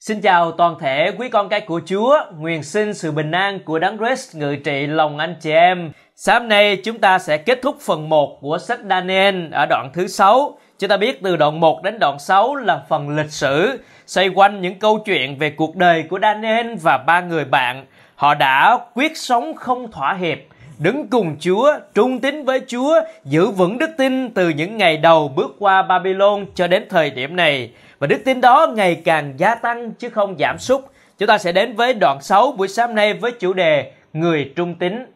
Xin chào toàn thể quý con cái của Chúa, nguyện xin sự bình an của Đấng Christ ngự trị lòng anh chị em. Sáng nay chúng ta sẽ kết thúc phần 1 của sách Daniel ở đoạn thứ 6. Chúng ta biết từ đoạn 1 đến đoạn 6 là phần lịch sử, xoay quanh những câu chuyện về cuộc đời của Daniel và ba người bạn. Họ đã quyết sống không thỏa hiệp, đứng cùng Chúa, trung tín với Chúa, giữ vững đức tin từ những ngày đầu bước qua Babylon cho đến thời điểm này. Và đức tin đó ngày càng gia tăng chứ không giảm sút. Chúng ta sẽ đến với đoạn 6 buổi sáng nay với chủ đề Người trung tín.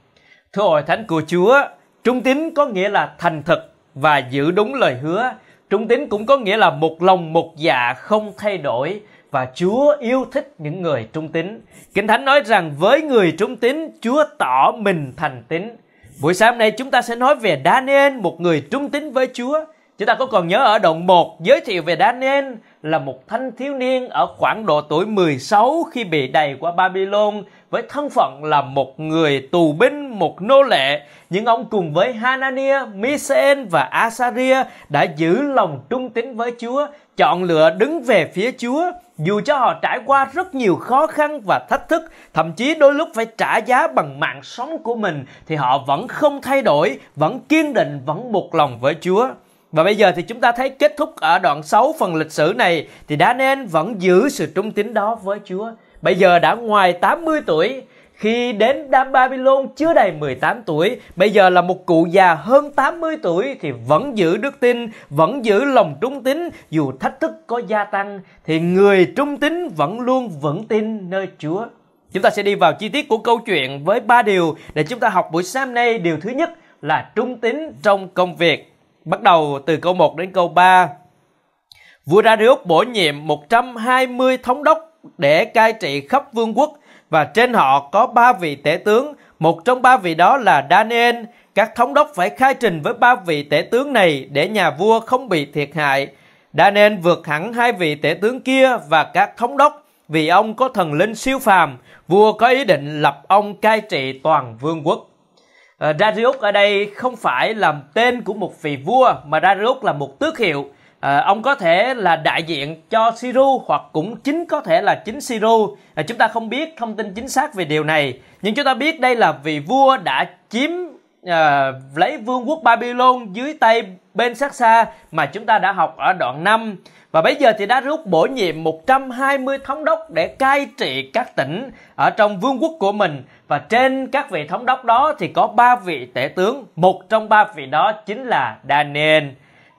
Thưa hội thánh của Chúa, trung tín có nghĩa là thành thực và giữ đúng lời hứa. Trung tín cũng có nghĩa là một lòng một dạ không thay đổi và Chúa yêu thích những người trung tín. Kinh Thánh nói rằng với người trung tín, Chúa tỏ mình thành tín. Buổi sáng nay chúng ta sẽ nói về Daniel, một người trung tín với Chúa. Chúng ta có còn nhớ ở đoạn 1 giới thiệu về Daniel là một thanh thiếu niên ở khoảng độ tuổi 16 khi bị đày qua Babylon với thân phận là một người tù binh, một nô lệ. Nhưng ông cùng với Hanania, Misael và Asaria đã giữ lòng trung tín với Chúa, chọn lựa đứng về phía Chúa. Dù cho họ trải qua rất nhiều khó khăn và thách thức, thậm chí đôi lúc phải trả giá bằng mạng sống của mình, thì họ vẫn không thay đổi, vẫn kiên định, vẫn một lòng với Chúa. Và bây giờ thì chúng ta thấy kết thúc ở đoạn 6 phần lịch sử này thì Daniel vẫn giữ sự trung tín đó với Chúa. Bây giờ đã ngoài 80 tuổi, khi đến Đam Babylon chưa đầy 18 tuổi, bây giờ là một cụ già hơn 80 tuổi thì vẫn giữ đức tin, vẫn giữ lòng trung tín dù thách thức có gia tăng thì người trung tín vẫn luôn vững tin nơi Chúa. Chúng ta sẽ đi vào chi tiết của câu chuyện với ba điều để chúng ta học buổi sáng nay. Điều thứ nhất là trung tín trong công việc. Bắt đầu từ câu 1 đến câu 3. Vua Darius bổ nhiệm 120 thống đốc để cai trị khắp vương quốc, và trên họ có ba vị tể tướng. Một trong ba vị đó là Daniel. Các thống đốc phải khai trình với ba vị tể tướng này để nhà vua không bị thiệt hại. Daniel vượt hẳn hai vị tể tướng kia và các thống đốc, vì ông có thần linh siêu phàm. Vua có ý định lập ông cai trị toàn vương quốc. Uh, Darius ở đây không phải là tên của một vị vua mà Darius là một tước hiệu. À, ông có thể là đại diện cho Siru hoặc cũng chính có thể là chính Siru. À, chúng ta không biết thông tin chính xác về điều này, nhưng chúng ta biết đây là vị vua đã chiếm à, lấy vương quốc Babylon dưới tay bên sát xa mà chúng ta đã học ở đoạn 5. Và bây giờ thì đã rút bổ nhiệm 120 thống đốc để cai trị các tỉnh ở trong vương quốc của mình. Và trên các vị thống đốc đó thì có ba vị tể tướng. Một trong ba vị đó chính là Daniel.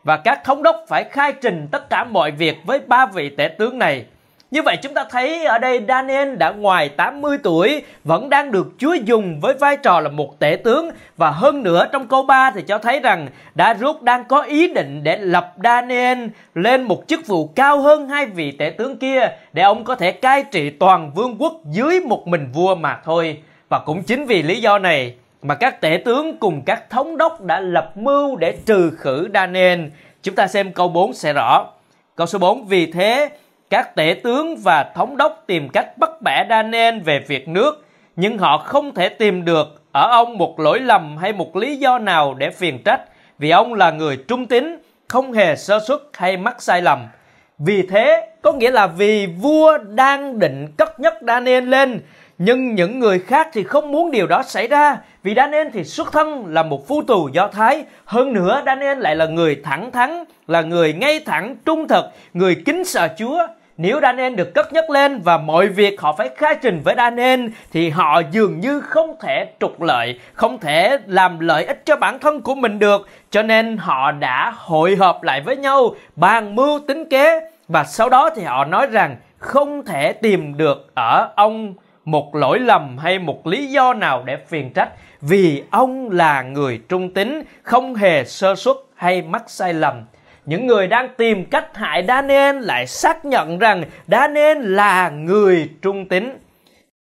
Và các thống đốc phải khai trình tất cả mọi việc với ba vị tể tướng này. Như vậy chúng ta thấy ở đây Daniel đã ngoài 80 tuổi, vẫn đang được Chúa dùng với vai trò là một tể tướng và hơn nữa trong câu 3 thì cho thấy rằng Darius đang có ý định để lập Daniel lên một chức vụ cao hơn hai vị tể tướng kia để ông có thể cai trị toàn vương quốc dưới một mình vua mà thôi. Và cũng chính vì lý do này mà các tể tướng cùng các thống đốc đã lập mưu để trừ khử Daniel. Chúng ta xem câu 4 sẽ rõ. Câu số 4 vì thế các tể tướng và thống đốc tìm cách bắt bẻ Daniel về việc nước, nhưng họ không thể tìm được ở ông một lỗi lầm hay một lý do nào để phiền trách, vì ông là người trung tín, không hề sơ suất hay mắc sai lầm. Vì thế, có nghĩa là vì vua đang định cất nhắc Daniel lên, nhưng những người khác thì không muốn điều đó xảy ra. Vì Daniel thì xuất thân là một phu tù Do Thái. Hơn nữa Daniel lại là người thẳng thắn là người ngay thẳng trung thực người kính sợ Chúa. Nếu Daniel được cất nhắc lên và mọi việc họ phải khai trình với Daniel thì họ dường như không thể trục lợi, không thể làm lợi ích cho bản thân của mình được. Cho nên họ đã hội họp lại với nhau, bàn mưu tính kế. Và sau đó thì họ nói rằng không thể tìm được ở ông một lỗi lầm hay một lý do nào để phiền trách vì ông là người trung tín, không hề sơ suất hay mắc sai lầm. Những người đang tìm cách hại Daniel lại xác nhận rằng Daniel là người trung tín.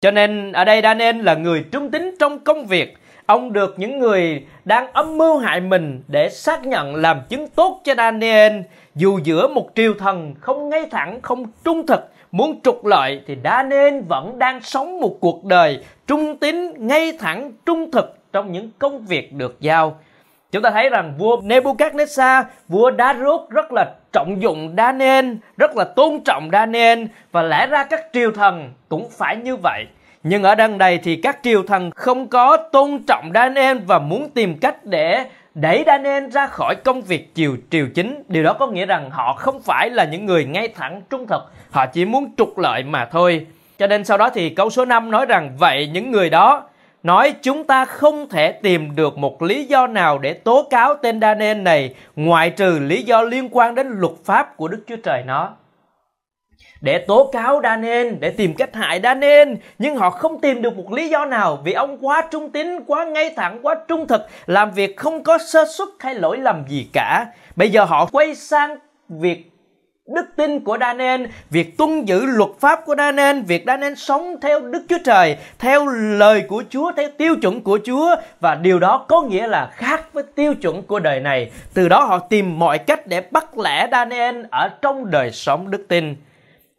Cho nên ở đây Daniel là người trung tín trong công việc. Ông được những người đang âm mưu hại mình để xác nhận làm chứng tốt cho Daniel. Dù giữa một triều thần không ngay thẳng, không trung thực, muốn trục lợi thì Daniel vẫn đang sống một cuộc đời trung tín, ngay thẳng, trung thực trong những công việc được giao. Chúng ta thấy rằng vua Nebuchadnezzar, vua Darius rất là trọng dụng Daniel, rất là tôn trọng Daniel và lẽ ra các triều thần cũng phải như vậy. Nhưng ở đằng này thì các triều thần không có tôn trọng Daniel và muốn tìm cách để đẩy Daniel ra khỏi công việc chiều triều chính. Điều đó có nghĩa rằng họ không phải là những người ngay thẳng trung thực, họ chỉ muốn trục lợi mà thôi. Cho nên sau đó thì câu số 5 nói rằng vậy những người đó nói chúng ta không thể tìm được một lý do nào để tố cáo tên Daniel này ngoại trừ lý do liên quan đến luật pháp của Đức Chúa Trời nó. Để tố cáo Daniel, để tìm cách hại Daniel, nhưng họ không tìm được một lý do nào vì ông quá trung tín, quá ngay thẳng, quá trung thực, làm việc không có sơ suất hay lỗi lầm gì cả. Bây giờ họ quay sang việc đức tin của Daniel, việc tuân giữ luật pháp của Daniel, việc Daniel sống theo Đức Chúa Trời, theo lời của Chúa, theo tiêu chuẩn của Chúa và điều đó có nghĩa là khác với tiêu chuẩn của đời này. Từ đó họ tìm mọi cách để bắt lẽ Daniel ở trong đời sống đức tin.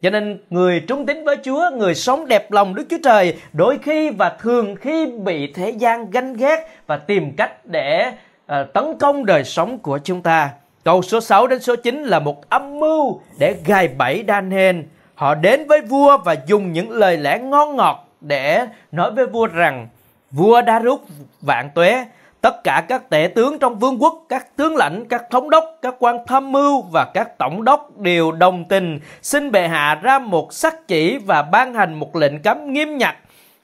Cho nên người trung tín với Chúa, người sống đẹp lòng Đức Chúa Trời đôi khi và thường khi bị thế gian ganh ghét và tìm cách để uh, tấn công đời sống của chúng ta. Câu số 6 đến số 9 là một âm mưu để gài bẫy Daniel. Họ đến với vua và dùng những lời lẽ ngon ngọt để nói với vua rằng vua đã rút vạn tuế tất cả các tể tướng trong vương quốc, các tướng lãnh, các thống đốc, các quan tham mưu và các tổng đốc đều đồng tình xin bệ hạ ra một sắc chỉ và ban hành một lệnh cấm nghiêm ngặt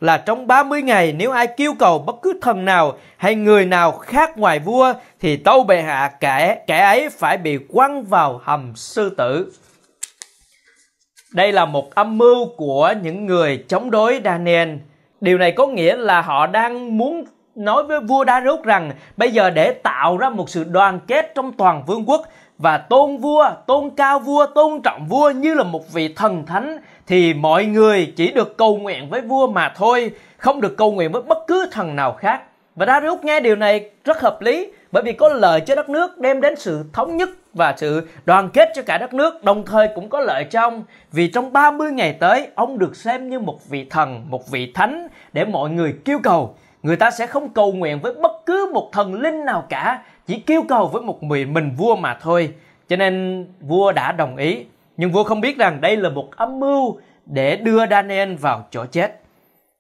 là trong 30 ngày nếu ai kêu cầu bất cứ thần nào hay người nào khác ngoài vua thì tâu bệ hạ kẻ kẻ ấy phải bị quăng vào hầm sư tử. Đây là một âm mưu của những người chống đối Daniel. Điều này có nghĩa là họ đang muốn nói với vua Darius rằng bây giờ để tạo ra một sự đoàn kết trong toàn vương quốc và tôn vua, tôn cao vua, tôn trọng vua như là một vị thần thánh thì mọi người chỉ được cầu nguyện với vua mà thôi, không được cầu nguyện với bất cứ thần nào khác. Và Darius nghe điều này rất hợp lý bởi vì có lợi cho đất nước đem đến sự thống nhất và sự đoàn kết cho cả đất nước đồng thời cũng có lợi trong vì trong 30 ngày tới ông được xem như một vị thần, một vị thánh để mọi người kêu cầu người ta sẽ không cầu nguyện với bất cứ một thần linh nào cả chỉ kêu cầu với một mình, mình vua mà thôi cho nên vua đã đồng ý nhưng vua không biết rằng đây là một âm mưu để đưa Daniel vào chỗ chết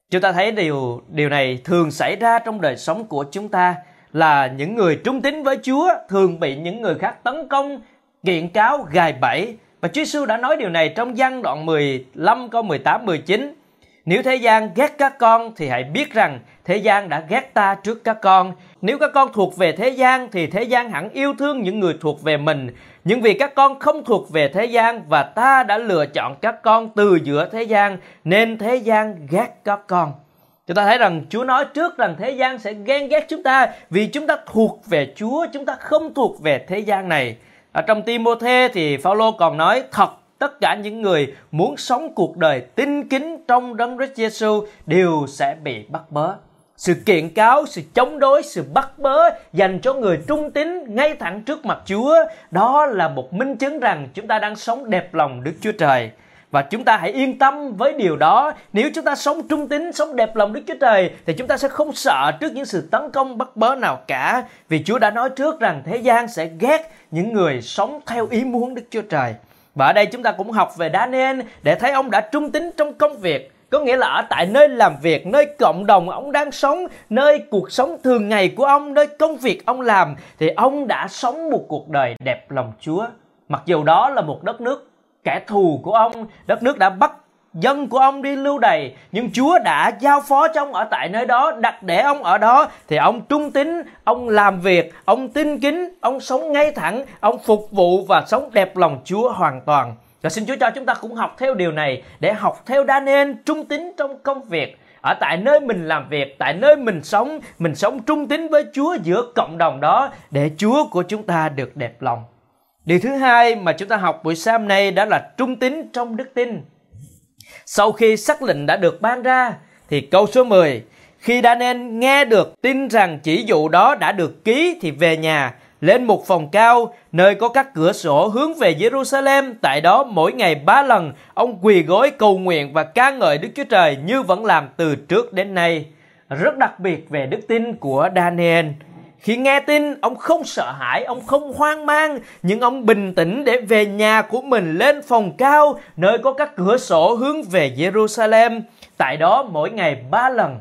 chúng ta thấy điều điều này thường xảy ra trong đời sống của chúng ta là những người trung tín với Chúa thường bị những người khác tấn công, kiện cáo, gài bẫy. Và Chúa Giêsu đã nói điều này trong văn đoạn 15 câu 18 19. Nếu thế gian ghét các con thì hãy biết rằng thế gian đã ghét ta trước các con. Nếu các con thuộc về thế gian thì thế gian hẳn yêu thương những người thuộc về mình. Nhưng vì các con không thuộc về thế gian và ta đã lựa chọn các con từ giữa thế gian nên thế gian ghét các con. Chúng ta thấy rằng Chúa nói trước rằng thế gian sẽ ghen ghét chúng ta vì chúng ta thuộc về Chúa, chúng ta không thuộc về thế gian này. Ở trong Timôthê thì Phaolô còn nói thật tất cả những người muốn sống cuộc đời tin kính trong đấng Christ Jesus đều sẽ bị bắt bớ. Sự kiện cáo, sự chống đối, sự bắt bớ dành cho người trung tín ngay thẳng trước mặt Chúa, đó là một minh chứng rằng chúng ta đang sống đẹp lòng Đức Chúa Trời. Và chúng ta hãy yên tâm với điều đó. Nếu chúng ta sống trung tín, sống đẹp lòng Đức Chúa Trời thì chúng ta sẽ không sợ trước những sự tấn công bắt bớ nào cả. Vì Chúa đã nói trước rằng thế gian sẽ ghét những người sống theo ý muốn Đức Chúa Trời. Và ở đây chúng ta cũng học về Daniel để thấy ông đã trung tín trong công việc. Có nghĩa là ở tại nơi làm việc, nơi cộng đồng ông đang sống, nơi cuộc sống thường ngày của ông, nơi công việc ông làm thì ông đã sống một cuộc đời đẹp lòng Chúa. Mặc dù đó là một đất nước kẻ thù của ông, đất nước đã bắt dân của ông đi lưu đày, nhưng Chúa đã giao phó cho ông ở tại nơi đó, đặt để ông ở đó. Thì ông trung tín, ông làm việc, ông tin kính ông sống ngay thẳng, ông phục vụ và sống đẹp lòng Chúa hoàn toàn. Và xin Chúa cho chúng ta cũng học theo điều này, để học theo Daniel trung tín trong công việc. Ở tại nơi mình làm việc, tại nơi mình sống mình sống trung tín với Chúa giữa cộng đồng đó, để Chúa của chúng ta được đẹp lòng. Điều thứ hai mà chúng ta học buổi sáng nay đó là trung tín trong đức tin. Sau khi sắc lệnh đã được ban ra, thì câu số 10 khi Daniel nghe được tin rằng chỉ dụ đó đã được ký thì về nhà, lên một phòng cao nơi có các cửa sổ hướng về Jerusalem. Tại đó mỗi ngày ba lần, ông quỳ gối cầu nguyện và ca ngợi Đức Chúa Trời như vẫn làm từ trước đến nay. Rất đặc biệt về đức tin của Daniel khi nghe tin, ông không sợ hãi, ông không hoang mang, nhưng ông bình tĩnh để về nhà của mình lên phòng cao, nơi có các cửa sổ hướng về Jerusalem. Tại đó mỗi ngày ba lần,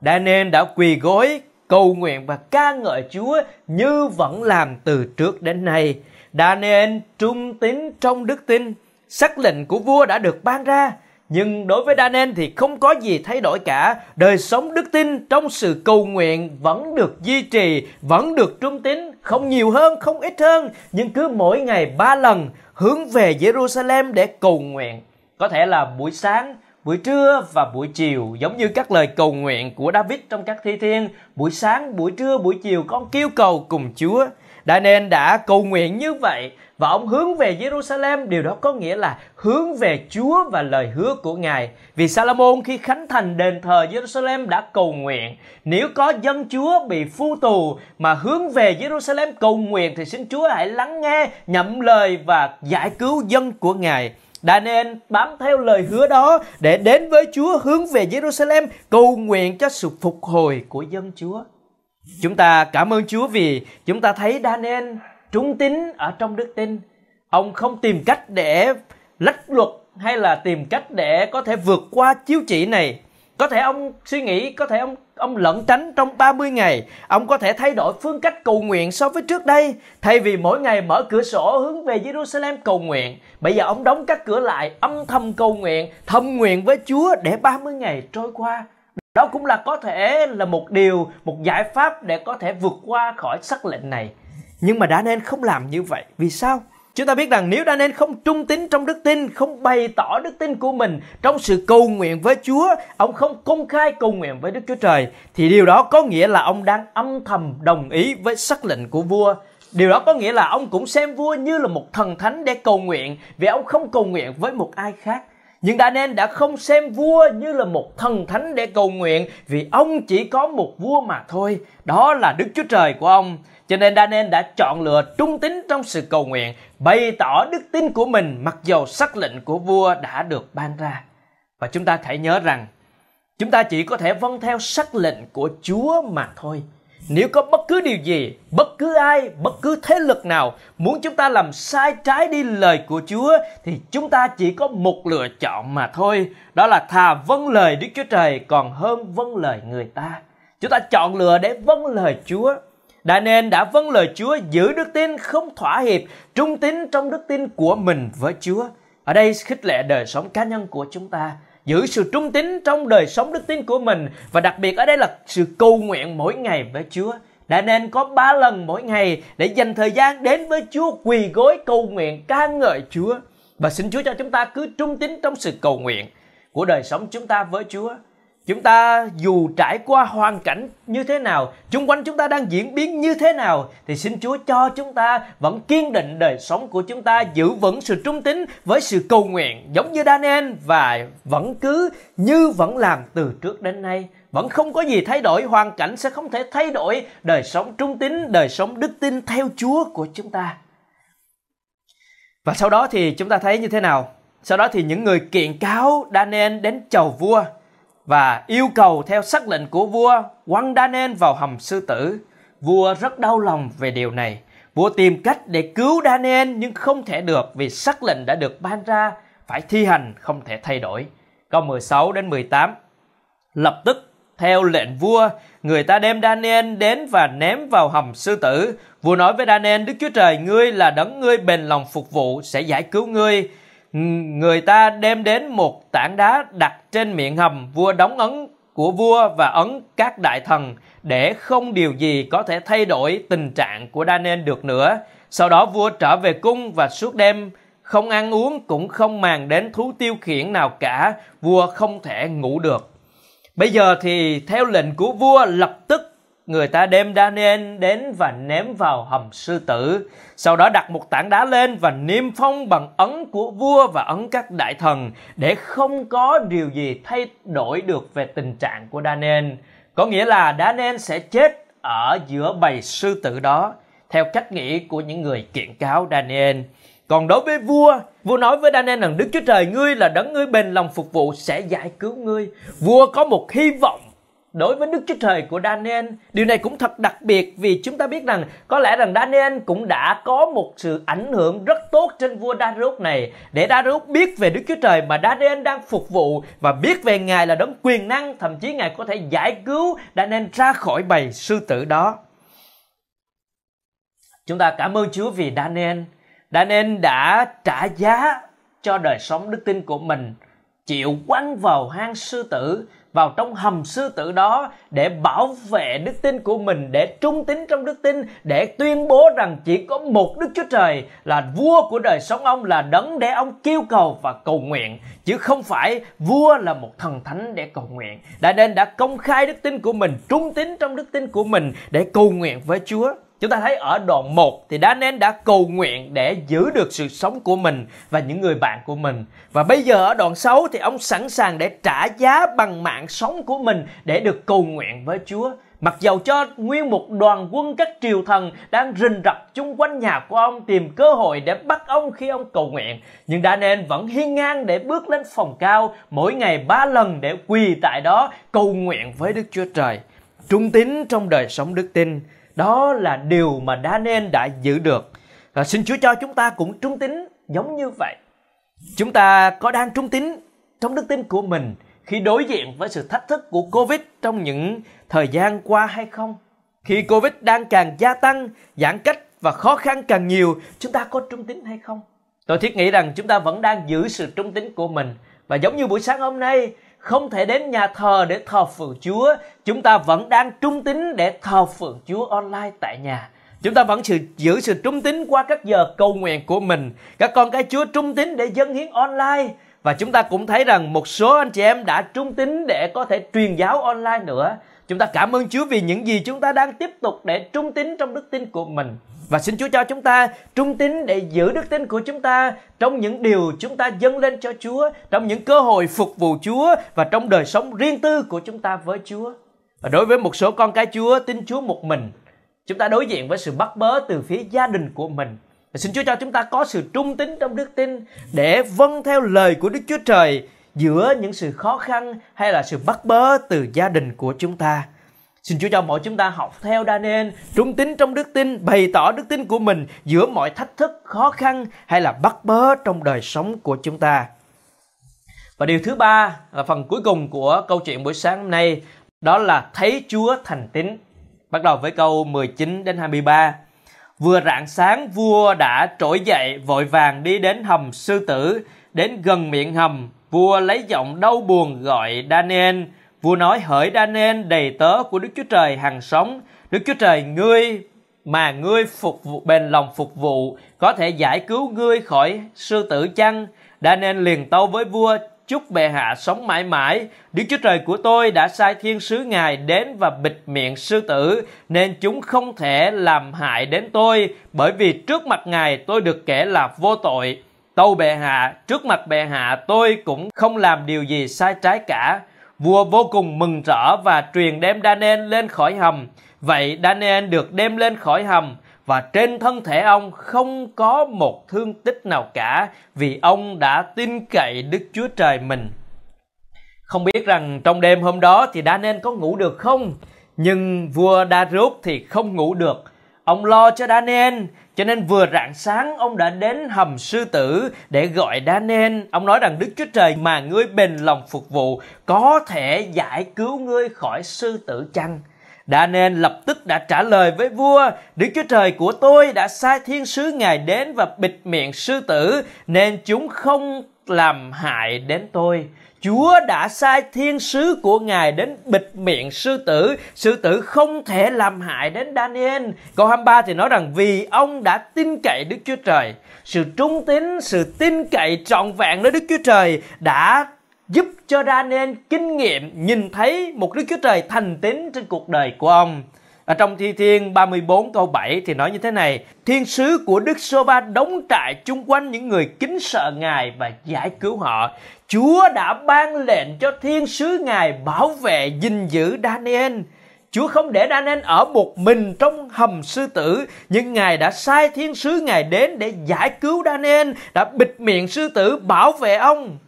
Daniel đã quỳ gối cầu nguyện và ca ngợi Chúa như vẫn làm từ trước đến nay. Daniel trung tín trong đức tin. Sắc lệnh của vua đã được ban ra, nhưng đối với Daniel thì không có gì thay đổi cả. Đời sống đức tin trong sự cầu nguyện vẫn được duy trì, vẫn được trung tín, không nhiều hơn, không ít hơn, nhưng cứ mỗi ngày ba lần hướng về Jerusalem để cầu nguyện. Có thể là buổi sáng, buổi trưa và buổi chiều giống như các lời cầu nguyện của David trong các thi thiên buổi sáng buổi trưa buổi chiều con kêu cầu cùng Chúa Daniel đã cầu nguyện như vậy và ông hướng về Jerusalem, điều đó có nghĩa là hướng về Chúa và lời hứa của Ngài. Vì Salomon khi khánh thành đền thờ Jerusalem đã cầu nguyện. Nếu có dân Chúa bị phu tù mà hướng về Jerusalem cầu nguyện thì xin Chúa hãy lắng nghe nhậm lời và giải cứu dân của Ngài. Daniel bám theo lời hứa đó để đến với Chúa hướng về Jerusalem cầu nguyện cho sự phục hồi của dân Chúa. Chúng ta cảm ơn Chúa vì chúng ta thấy Daniel trung tín ở trong đức tin. Ông không tìm cách để lách luật hay là tìm cách để có thể vượt qua chiếu chỉ này. Có thể ông suy nghĩ, có thể ông ông lẩn tránh trong 30 ngày, ông có thể thay đổi phương cách cầu nguyện so với trước đây. Thay vì mỗi ngày mở cửa sổ hướng về Jerusalem cầu nguyện, bây giờ ông đóng các cửa lại, âm thầm cầu nguyện, thầm nguyện với Chúa để 30 ngày trôi qua. Đó cũng là có thể là một điều, một giải pháp để có thể vượt qua khỏi sắc lệnh này. Nhưng mà Đa nên không làm như vậy. Vì sao? Chúng ta biết rằng nếu Daniel không trung tín trong đức tin, không bày tỏ đức tin của mình trong sự cầu nguyện với Chúa, ông không công khai cầu nguyện với Đức Chúa Trời, thì điều đó có nghĩa là ông đang âm thầm đồng ý với sắc lệnh của vua. Điều đó có nghĩa là ông cũng xem vua như là một thần thánh để cầu nguyện, vì ông không cầu nguyện với một ai khác. Nhưng Daniel đã không xem vua như là một thần thánh để cầu nguyện vì ông chỉ có một vua mà thôi. Đó là Đức Chúa Trời của ông. Cho nên Daniel đã chọn lựa trung tín trong sự cầu nguyện, bày tỏ đức tin của mình mặc dầu sắc lệnh của vua đã được ban ra. Và chúng ta hãy nhớ rằng, chúng ta chỉ có thể vâng theo sắc lệnh của Chúa mà thôi. Nếu có bất cứ điều gì, bất cứ ai, bất cứ thế lực nào muốn chúng ta làm sai trái đi lời của Chúa thì chúng ta chỉ có một lựa chọn mà thôi. Đó là thà vâng lời Đức Chúa Trời còn hơn vâng lời người ta. Chúng ta chọn lựa để vâng lời Chúa. Daniel đã vâng lời Chúa giữ đức tin không thỏa hiệp, trung tín trong đức tin của mình với Chúa. Ở đây khích lệ đời sống cá nhân của chúng ta, giữ sự trung tín trong đời sống đức tin của mình và đặc biệt ở đây là sự cầu nguyện mỗi ngày với Chúa. Daniel có ba lần mỗi ngày để dành thời gian đến với Chúa quỳ gối cầu nguyện ca ngợi Chúa. Và xin Chúa cho chúng ta cứ trung tín trong sự cầu nguyện của đời sống chúng ta với Chúa. Chúng ta dù trải qua hoàn cảnh như thế nào, xung quanh chúng ta đang diễn biến như thế nào thì xin Chúa cho chúng ta vẫn kiên định đời sống của chúng ta giữ vững sự trung tín với sự cầu nguyện giống như Daniel và vẫn cứ như vẫn làm từ trước đến nay. Vẫn không có gì thay đổi, hoàn cảnh sẽ không thể thay đổi đời sống trung tín, đời sống đức tin theo Chúa của chúng ta. Và sau đó thì chúng ta thấy như thế nào? Sau đó thì những người kiện cáo Daniel đến chầu vua và yêu cầu theo sắc lệnh của vua quăng Daniel vào hầm sư tử. Vua rất đau lòng về điều này. Vua tìm cách để cứu Daniel nhưng không thể được vì sắc lệnh đã được ban ra, phải thi hành không thể thay đổi. Câu 16 đến 18. Lập tức theo lệnh vua, người ta đem Daniel đến và ném vào hầm sư tử. Vua nói với Daniel, Đức Chúa Trời, ngươi là đấng ngươi bền lòng phục vụ, sẽ giải cứu ngươi người ta đem đến một tảng đá đặt trên miệng hầm vua đóng ấn của vua và ấn các đại thần để không điều gì có thể thay đổi tình trạng của Daniel được nữa. Sau đó vua trở về cung và suốt đêm không ăn uống cũng không màng đến thú tiêu khiển nào cả, vua không thể ngủ được. Bây giờ thì theo lệnh của vua lập tức người ta đem Daniel đến và ném vào hầm sư tử. Sau đó đặt một tảng đá lên và niêm phong bằng ấn của vua và ấn các đại thần để không có điều gì thay đổi được về tình trạng của Daniel. Có nghĩa là Daniel sẽ chết ở giữa bầy sư tử đó theo cách nghĩ của những người kiện cáo Daniel. Còn đối với vua, vua nói với Daniel rằng Đức Chúa Trời ngươi là đấng ngươi bền lòng phục vụ sẽ giải cứu ngươi. Vua có một hy vọng đối với Đức Chúa Trời của Daniel. Điều này cũng thật đặc biệt vì chúng ta biết rằng có lẽ rằng Daniel cũng đã có một sự ảnh hưởng rất tốt trên vua Darius này để Darius biết về Đức Chúa Trời mà Daniel đang phục vụ và biết về Ngài là đấng quyền năng, thậm chí Ngài có thể giải cứu Daniel ra khỏi bầy sư tử đó. Chúng ta cảm ơn Chúa vì Daniel. Daniel đã trả giá cho đời sống đức tin của mình, chịu quăng vào hang sư tử vào trong hầm sư tử đó để bảo vệ đức tin của mình, để trung tín trong đức tin, để tuyên bố rằng chỉ có một Đức Chúa Trời là vua của đời sống ông là đấng để ông kêu cầu và cầu nguyện, chứ không phải vua là một thần thánh để cầu nguyện. Đã nên đã công khai đức tin của mình, trung tín trong đức tin của mình để cầu nguyện với Chúa. Chúng ta thấy ở đoạn 1 thì Daniel đã cầu nguyện để giữ được sự sống của mình và những người bạn của mình. Và bây giờ ở đoạn 6 thì ông sẵn sàng để trả giá bằng mạng sống của mình để được cầu nguyện với Chúa. Mặc dầu cho nguyên một đoàn quân các triều thần đang rình rập chung quanh nhà của ông tìm cơ hội để bắt ông khi ông cầu nguyện. Nhưng Daniel vẫn hiên ngang để bước lên phòng cao mỗi ngày ba lần để quỳ tại đó cầu nguyện với Đức Chúa Trời. Trung tín trong đời sống đức tin đó là điều mà Daniel đã giữ được. Và xin Chúa cho chúng ta cũng trung tín giống như vậy. Chúng ta có đang trung tín trong đức tin của mình khi đối diện với sự thách thức của Covid trong những thời gian qua hay không? Khi Covid đang càng gia tăng, giãn cách và khó khăn càng nhiều, chúng ta có trung tín hay không? Tôi thiết nghĩ rằng chúng ta vẫn đang giữ sự trung tín của mình. Và giống như buổi sáng hôm nay, không thể đến nhà thờ để thờ phượng Chúa, chúng ta vẫn đang trung tín để thờ phượng Chúa online tại nhà. Chúng ta vẫn sự giữ sự trung tín qua các giờ cầu nguyện của mình. Các con cái Chúa trung tín để dâng hiến online. Và chúng ta cũng thấy rằng một số anh chị em đã trung tín để có thể truyền giáo online nữa. Chúng ta cảm ơn Chúa vì những gì chúng ta đang tiếp tục để trung tín trong đức tin của mình. Và xin Chúa cho chúng ta trung tín để giữ đức tin của chúng ta trong những điều chúng ta dâng lên cho Chúa, trong những cơ hội phục vụ Chúa và trong đời sống riêng tư của chúng ta với Chúa. Và đối với một số con cái Chúa tin Chúa một mình, chúng ta đối diện với sự bắt bớ từ phía gia đình của mình. Và xin Chúa cho chúng ta có sự trung tín trong đức tin để vâng theo lời của Đức Chúa Trời giữa những sự khó khăn hay là sự bắt bớ từ gia đình của chúng ta. Xin Chúa cho mỗi chúng ta học theo Daniel, trung tín trong đức tin, bày tỏ đức tin của mình giữa mọi thách thức, khó khăn hay là bắt bớ trong đời sống của chúng ta. Và điều thứ ba là phần cuối cùng của câu chuyện buổi sáng hôm nay, đó là thấy Chúa thành tín. Bắt đầu với câu 19 đến 23. Vừa rạng sáng, vua đã trỗi dậy vội vàng đi đến hầm sư tử, đến gần miệng hầm, vua lấy giọng đau buồn gọi Daniel, Vua nói hỡi Daniel đầy tớ của Đức Chúa Trời hằng sống, Đức Chúa Trời ngươi mà ngươi phục vụ bền lòng phục vụ có thể giải cứu ngươi khỏi sư tử chăng? Daniel liền tâu với vua chúc bệ hạ sống mãi mãi. Đức Chúa Trời của tôi đã sai thiên sứ Ngài đến và bịt miệng sư tử, nên chúng không thể làm hại đến tôi, bởi vì trước mặt Ngài tôi được kể là vô tội. Tâu bệ hạ, trước mặt bệ hạ tôi cũng không làm điều gì sai trái cả. Vua vô cùng mừng rỡ và truyền đem Daniel lên khỏi hầm. Vậy Daniel được đem lên khỏi hầm và trên thân thể ông không có một thương tích nào cả vì ông đã tin cậy Đức Chúa Trời mình. Không biết rằng trong đêm hôm đó thì Daniel có ngủ được không? Nhưng vua Darius thì không ngủ được. Ông lo cho Daniel cho nên vừa rạng sáng ông đã đến hầm sư tử để gọi Daniel. Ông nói rằng Đức Chúa Trời mà ngươi bền lòng phục vụ có thể giải cứu ngươi khỏi sư tử chăng? Daniel lập tức đã trả lời với vua, Đức Chúa Trời của tôi đã sai thiên sứ Ngài đến và bịt miệng sư tử, nên chúng không làm hại đến tôi. Chúa đã sai thiên sứ của Ngài đến bịt miệng sư tử. Sư tử không thể làm hại đến Daniel. Câu 23 thì nói rằng vì ông đã tin cậy Đức Chúa Trời. Sự trung tín, sự tin cậy trọn vẹn nơi Đức Chúa Trời đã giúp cho Daniel kinh nghiệm nhìn thấy một Đức Chúa Trời thành tín trên cuộc đời của ông. Ở trong Thi Thiên 34 câu 7 thì nói như thế này, Thiên sứ của Đức Sô Va đóng trại chung quanh những người kính sợ Ngài và giải cứu họ. Chúa đã ban lệnh cho thiên sứ Ngài bảo vệ gìn giữ Daniel. Chúa không để Daniel ở một mình trong hầm sư tử, Nhưng Ngài đã sai thiên sứ Ngài đến để giải cứu Daniel, Đã bịt miệng sư tử bảo vệ ông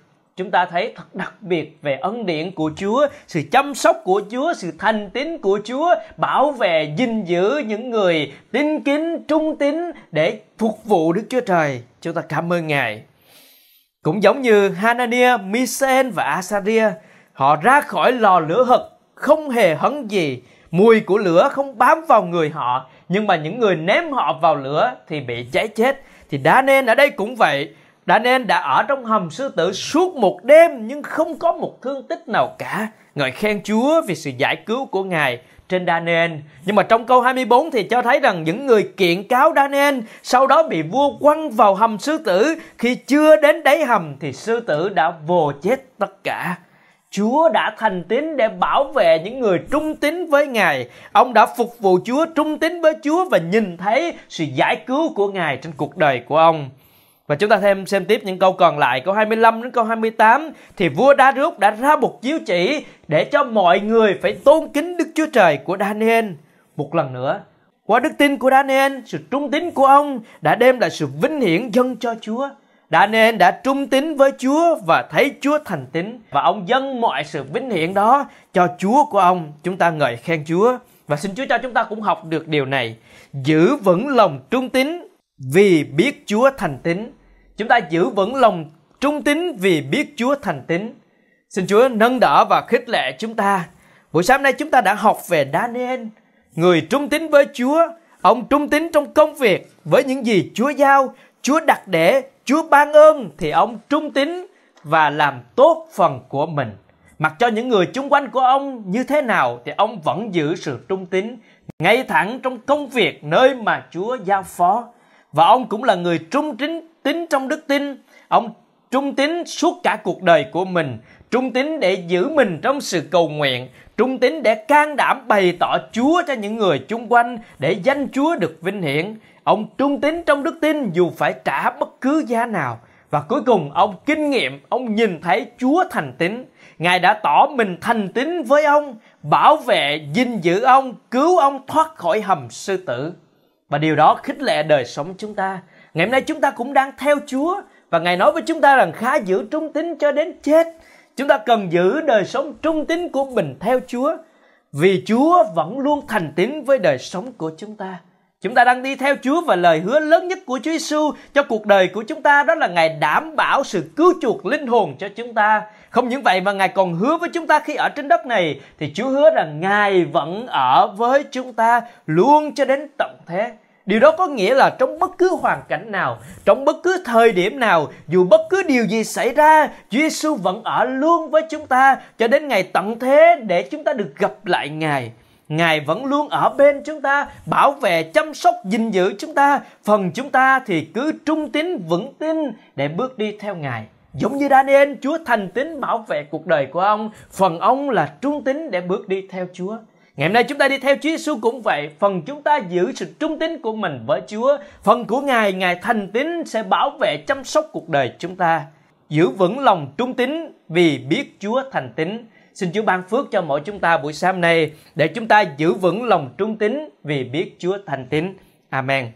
chúng ta thấy thật đặc biệt về ân điển của Chúa, sự chăm sóc của Chúa, sự thành tín của Chúa, bảo vệ, gìn giữ những người tín kính, trung tín để phục vụ Đức Chúa Trời. Chúng ta cảm ơn Ngài. Cũng giống như Hanania, Misael và Asaria, họ ra khỏi lò lửa hực, không hề hấn gì, mùi của lửa không bám vào người họ, nhưng mà những người ném họ vào lửa thì bị cháy chết. Thì Daniel ở đây cũng vậy, Daniel đã ở trong hầm sư tử suốt một đêm nhưng không có một thương tích nào cả. Ngợi khen Chúa vì sự giải cứu của Ngài trên Daniel. Nhưng mà trong câu 24 thì cho thấy rằng những người kiện cáo Daniel sau đó bị vua quăng vào hầm sư tử. Khi chưa đến đáy hầm thì sư tử đã vồ chết tất cả. Chúa đã thành tín để bảo vệ những người trung tín với Ngài. Ông đã phục vụ Chúa, trung tín với Chúa và nhìn thấy sự giải cứu của Ngài trên cuộc đời của ông. Và chúng ta thêm xem tiếp những câu còn lại, câu 25 đến câu 28 thì vua Đa Rút đã ra một chiếu chỉ để cho mọi người phải tôn kính Đức Chúa Trời của Daniel. Một lần nữa, qua đức tin của Daniel, sự trung tín của ông đã đem lại sự vinh hiển dâng cho Chúa. Daniel đã trung tín với Chúa và thấy Chúa thành tín và ông dâng mọi sự vinh hiển đó cho Chúa của ông. Chúng ta ngợi khen Chúa và xin Chúa cho chúng ta cũng học được điều này. Giữ vững lòng trung tín vì biết Chúa thành tín Chúng ta giữ vững lòng trung tín vì biết Chúa thành tín. Xin Chúa nâng đỡ và khích lệ chúng ta. Buổi sáng nay chúng ta đã học về Daniel, người trung tín với Chúa. Ông trung tín trong công việc với những gì Chúa giao, Chúa đặt để, Chúa ban ơn thì ông trung tín và làm tốt phần của mình. Mặc cho những người chung quanh của ông như thế nào thì ông vẫn giữ sự trung tín ngay thẳng trong công việc nơi mà Chúa giao phó. Và ông cũng là người trung tín tín trong đức tin. Ông trung tín suốt cả cuộc đời của mình, trung tín để giữ mình trong sự cầu nguyện, trung tín để can đảm bày tỏ chúa cho những người chung quanh để danh chúa được vinh hiển. Ông trung tín trong đức tin dù phải trả bất cứ giá nào. Và cuối cùng, ông kinh nghiệm, ông nhìn thấy chúa thành tín. Ngài đã tỏ mình thành tín với ông, bảo vệ, gìn giữ ông, cứu ông thoát khỏi hầm sư tử. Và điều đó khích lệ đời sống chúng ta. Ngày hôm nay chúng ta cũng đang theo Chúa, và Ngài nói với chúng ta rằng khá giữ trung tín cho đến chết. Chúng ta cần giữ đời sống trung tín của mình theo Chúa, vì Chúa vẫn luôn thành tín với đời sống của chúng ta. Chúng ta đang đi theo Chúa và lời hứa lớn nhất của Chúa Giêsu cho cuộc đời của chúng ta, đó là Ngài đảm bảo sự cứu chuộc linh hồn cho chúng ta. Không những vậy mà Ngài còn hứa với chúng ta khi ở trên đất này, thì Chúa hứa rằng Ngài vẫn ở với chúng ta luôn cho đến tận thế. Điều đó có nghĩa là trong bất cứ hoàn cảnh nào, trong bất cứ thời điểm nào, dù bất cứ điều gì xảy ra, Chúa Giêsu vẫn ở luôn với chúng ta cho đến ngày tận thế để chúng ta được gặp lại Ngài. Ngài vẫn luôn ở bên chúng ta, bảo vệ, chăm sóc, gìn giữ chúng ta. Phần chúng ta thì cứ trung tín, vững tin để bước đi theo Ngài. Giống như Daniel, Chúa thành tín bảo vệ cuộc đời của ông. Phần ông là trung tín để bước đi theo Chúa. Ngày hôm nay chúng ta đi theo Chúa Giêsu cũng vậy, phần chúng ta giữ sự trung tín của mình với Chúa, phần của Ngài, Ngài thành tín sẽ bảo vệ chăm sóc cuộc đời chúng ta. Giữ vững lòng trung tín vì biết Chúa thành tín. Xin Chúa ban phước cho mỗi chúng ta buổi sáng nay để chúng ta giữ vững lòng trung tín vì biết Chúa thành tín. Amen.